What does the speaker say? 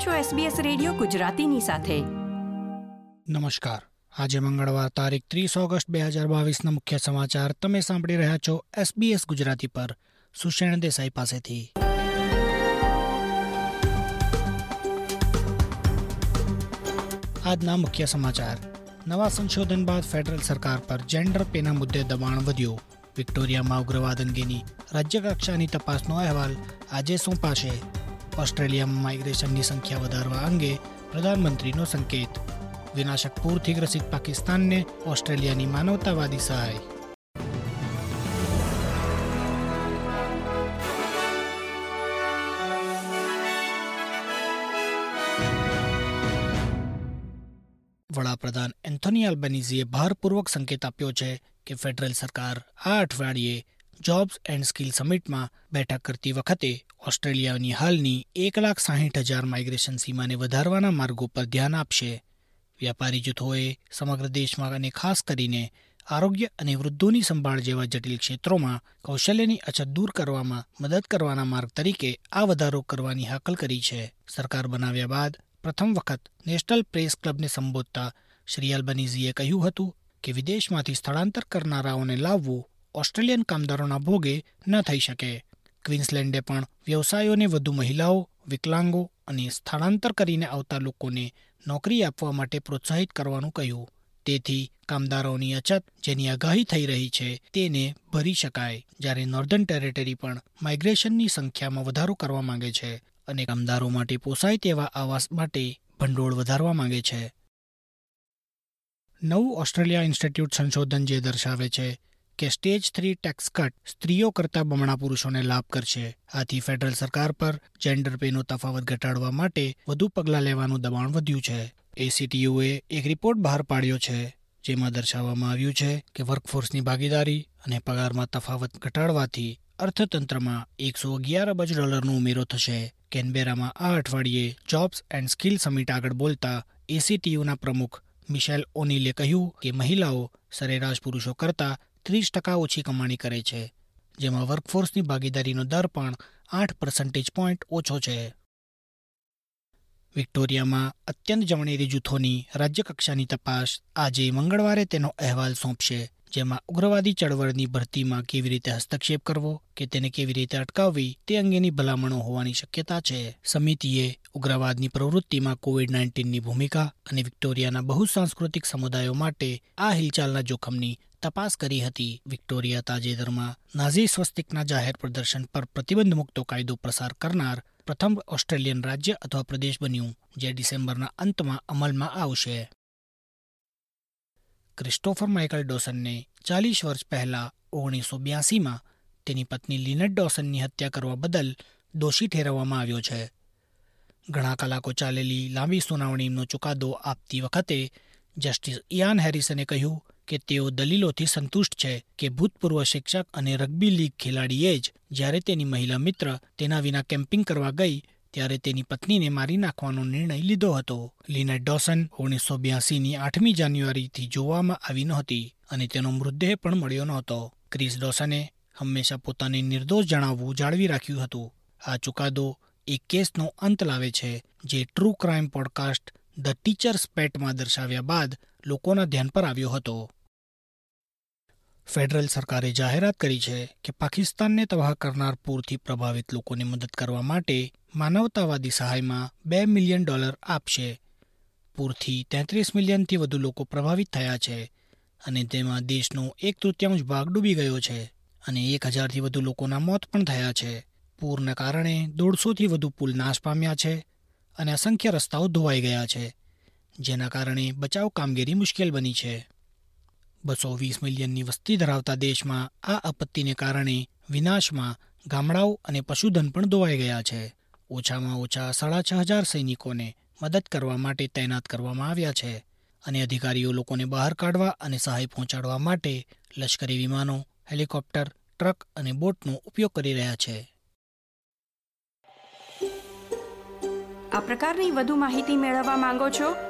આપ છો SBS radio ગુજરાતીની સાથે. નમસ્કાર. આજે મંગળવાર તારીખ ત્રીસ ઓગસ્ટ બે હજાર બાવીસના મુખ્ય સમાચાર તમે સાંભળી રહ્યા છો SBS ગુજરાતી પર. સુષેણ દેસાઈ પાસેથી. આજના મુખ્ય સમાચાર. નવા સંશોધન બાદ ફેડરલ સરકાર પર જેન્ડર પેના મુદ્દે દબાણ વધ્યું. વિક્ટોરિયામાં ઉગ્રવાદ અંગેની રાજ્યકક્ષાની તપાસનો અહેવાલ આજે સોંપાશે. ઓસ્ટ્રેલિયામાં માઇગ્રેશનની સંખ્યા વધારવા અંગે પ્રધાનમંત્રીનો સંકેત. વિનાશક પૂરથી ગ્રસિત પાકિસ્તાનને ઓસ્ટ્રેલિયાની માનવતાવાદી સહાય. વડાપ્રધાન એન્થોની આલ્બનીઝીએ ભારપૂર્વક સંકેત આપ્યો છે કે ફેડરલ સરકાર આ અઠવાડિયે જોબ્સ એન્ડ સ્કિલ સમિટમાં બેઠક કરતી વખતે ઓસ્ટ્રેલિયાની હાલની એક લાખ સાહીઠ હજાર માઇગ્રેશન સીમાને વધારવાના માર્ગો પર ધ્યાન આપશે. વ્યાપારી જૂથોએ સમગ્ર દેશમાં અને ખાસ કરીને આરોગ્ય અને વૃદ્ધોની સંભાળ જેવા જટિલ ક્ષેત્રોમાં કૌશલ્યની અછત દૂર કરવામાં મદદ કરવાના માર્ગ તરીકે આ વધારો કરવાની હાકલ કરી છે. સરકાર બનાવ્યા બાદ પ્રથમ વખત નેશનલ પ્રેસ ક્લબને સંબોધતા શ્રી અલ્બનીઝીએ કહ્યું હતું કે વિદેશમાંથી સ્થળાંતર કરનારાઓને લાવવું ઓસ્ટ્રેલિયન કામદારોના ભોગે ન થઈ શકે. ક્વીન્સલેન્ડે પણ વ્યવસાયોને વધુ મહિલાઓ, વિકલાંગો અને સ્થળાંતર કરીને આવતા લોકોને નોકરી આપવા માટે પ્રોત્સાહિત કરવાનું કહ્યું. તેથી કામદારોની અછત જેની આગાહી થઈ રહી છે તેને ભરી શકાય, જ્યારે નોર્ધન ટેરેટરી પણ માઇગ્રેશનની સંખ્યામાં વધારો કરવા માંગે છે અને કામદારો માટે પોસાય તેવા આવાસ માટે ભંડોળ વધારવા માંગે છે. નવું ઓસ્ટ્રેલિયા ઇન્સ્ટિટ્યૂટ સંશોધન જે દર્શાવે છે કે સ્ટેજ થ્રી ટેક્સ કટ સ્ત્રીઓ કરતા બમણા પુરુષોને લાભ કરશે. આથી ફેડરલ સરકાર પર જેન્ડર પેનો તફાવત ઘટાડવા માટે વધુ પગલાં લેવાનું દબાણ વધ્યું છે. એસીટીયુએ એક રિપોર્ટ બહાર પાડ્યો છે, જેમાં દર્શાવવામાં આવ્યું છે કે વર્કફોર્સની ભાગીદારી અને પગારમાં તફાવત ઘટાડવાથી અર્થતંત્રમાં એકસો અગિયાર અબજ ડોલરનો ઉમેરો થશે. કેનબેરામાં આ અઠવાડિયે જોબ્સ એન્ડ સ્કિલ સમિટ આગળ બોલતા એસીટીયુના પ્રમુખ મિશેલ ઓનીલે કહ્યું કે મહિલાઓ સરેરાશ પુરુષો કરતા ત્રીસ ટકા ઓછી કમાણી કરે છે, જેમાં વર્કફોર્સની ભાગીદારીનો દર પણ આઠ પર્સન્ટેજ પોઈન્ટ ઓછો છે. વિક્ટોરિયામાં અત્યંત જમણેરી જૂથોની રાજ્યકક્ષાની તપાસ આજે મંગળવારે તેનો અહેવાલ સોંપશે, જેમાં ઉગ્રવાદી ચળવળની ભરતીમાં કેવી રીતે હસ્તક્ષેપ કરવો કે તેને કેવી રીતે અટકાવવી તે અંગેની ભલામણો હોવાની શક્યતા છે. સમિતિએ ઉગ્રવાદની પ્રવૃત્તિમાં કોવિડ નાઇન્ટીનની ભૂમિકા અને વિક્ટોરિયાના બહુસાંસ્કૃતિક સમુદાયો માટે આ હિલચાલના જોખમની તપાસ કરી હતી. વિક્ટોરિયા તાજેતરમાં નાઝી સ્વસ્તિકના જાહેર પ્રદર્શન પર પ્રતિબંધ મુક્તો કાયદો પ્રસાર કરનાર પ્રથમ ઓસ્ટ્રેલિયન રાજ્ય અથવા પ્રદેશ બન્યું, જે ડિસેમ્બરના અંતમાં અમલમાં આવશે. ક્રિસ્ટોફર માઇકલ ડોસનને ચાલીસ વર્ષ પહેલા ઓગણીસો બ્યાસીમાં તેની પત્ની લિનટ ડોસનની હત્યા કરવા બદલ દોષી ઠેરવવામાં આવ્યો છે. ઘણા કલાકો ચાલેલી લાંબી સુનાવણીનો ચુકાદો આપતી વખતે જસ્ટિસ ઇયાન હેરિસને કહ્યું કે તેઓ દલીલોથી સંતુષ્ટ છે કે ભૂતપૂર્વ શિક્ષક અને રગ્બી લીગ ખેલાડીએ જ જ્યારે તેની મહિલા મિત્ર તેના વિના કેમ્પિંગ કરવા ગઈ, ત્યારે તેની પત્નીને મારી નાખવાનો નિર્ણય લીધો હતો. લિનેટ ડોસન ઓગણીસો બ્યાસીની આઠમી જાન્યુઆરીથી જોવામાં આવી નહોતી અને તેનો મૃતદેહ પણ મળ્યો નહોતો. ક્રિસ ડોસને હંમેશા પોતાને નિર્દોષ જણાવવું જાળવી રાખ્યું હતું. આ ચુકાદો એક કેસનો અંત લાવે છે, જે true crime podcast the teacher's પેટમાં દર્શાવ્યા બાદ લોકોના ધ્યાન પર આવ્યો હતો. ફેડરલ સરકારે જાહેરાત કરી છે કે પાકિસ્તાનને તબાહ કરનાર પૂરથી પ્રભાવિત લોકોને મદદ કરવા માટે માનવતાવાદી સહાયમાં બે મિલિયન ડોલર આપશે. પૂરથી તેત્રીસ મિલિયનથી વધુ લોકો પ્રભાવિત થયા છે અને તેમાં દેશનો એક તૃતીયાંશ ભાગ ડૂબી ગયો છે અને એક હજારથી વધુ લોકોના મોત પણ થયા છે. પૂરના કારણે દોઢસોથી વધુ પુલ નાશ પામ્યા છે અને અસંખ્ય રસ્તાઓ ધોવાઈ ગયા છે, જેના કારણે બચાવ કામગીરી મુશ્કેલ બની છે. બસો વીસ મિલિયનની વસ્તી ધરાવતા દેશમાં આ આપત્તિને કારણે વિનાશમાં ગામડાઓ અને પશુધન પણ ધોવાઈ ગયા છે. ઓછામાં ઓછા સાડા છ હજાર સૈનિકોને મદદ કરવા માટે તૈનાત કરવામાં આવ્યા છે અને અધિકારીઓ લોકોને બહાર કાઢવા અને સહાય પહોંચાડવા માટે લશ્કરી વિમાનો, હેલિકોપ્ટર, ટ્રક અને બોટનો ઉપયોગ કરી રહ્યા છે. આ પ્રકારની વધુ માહિતી મેળવવા માંગો છો?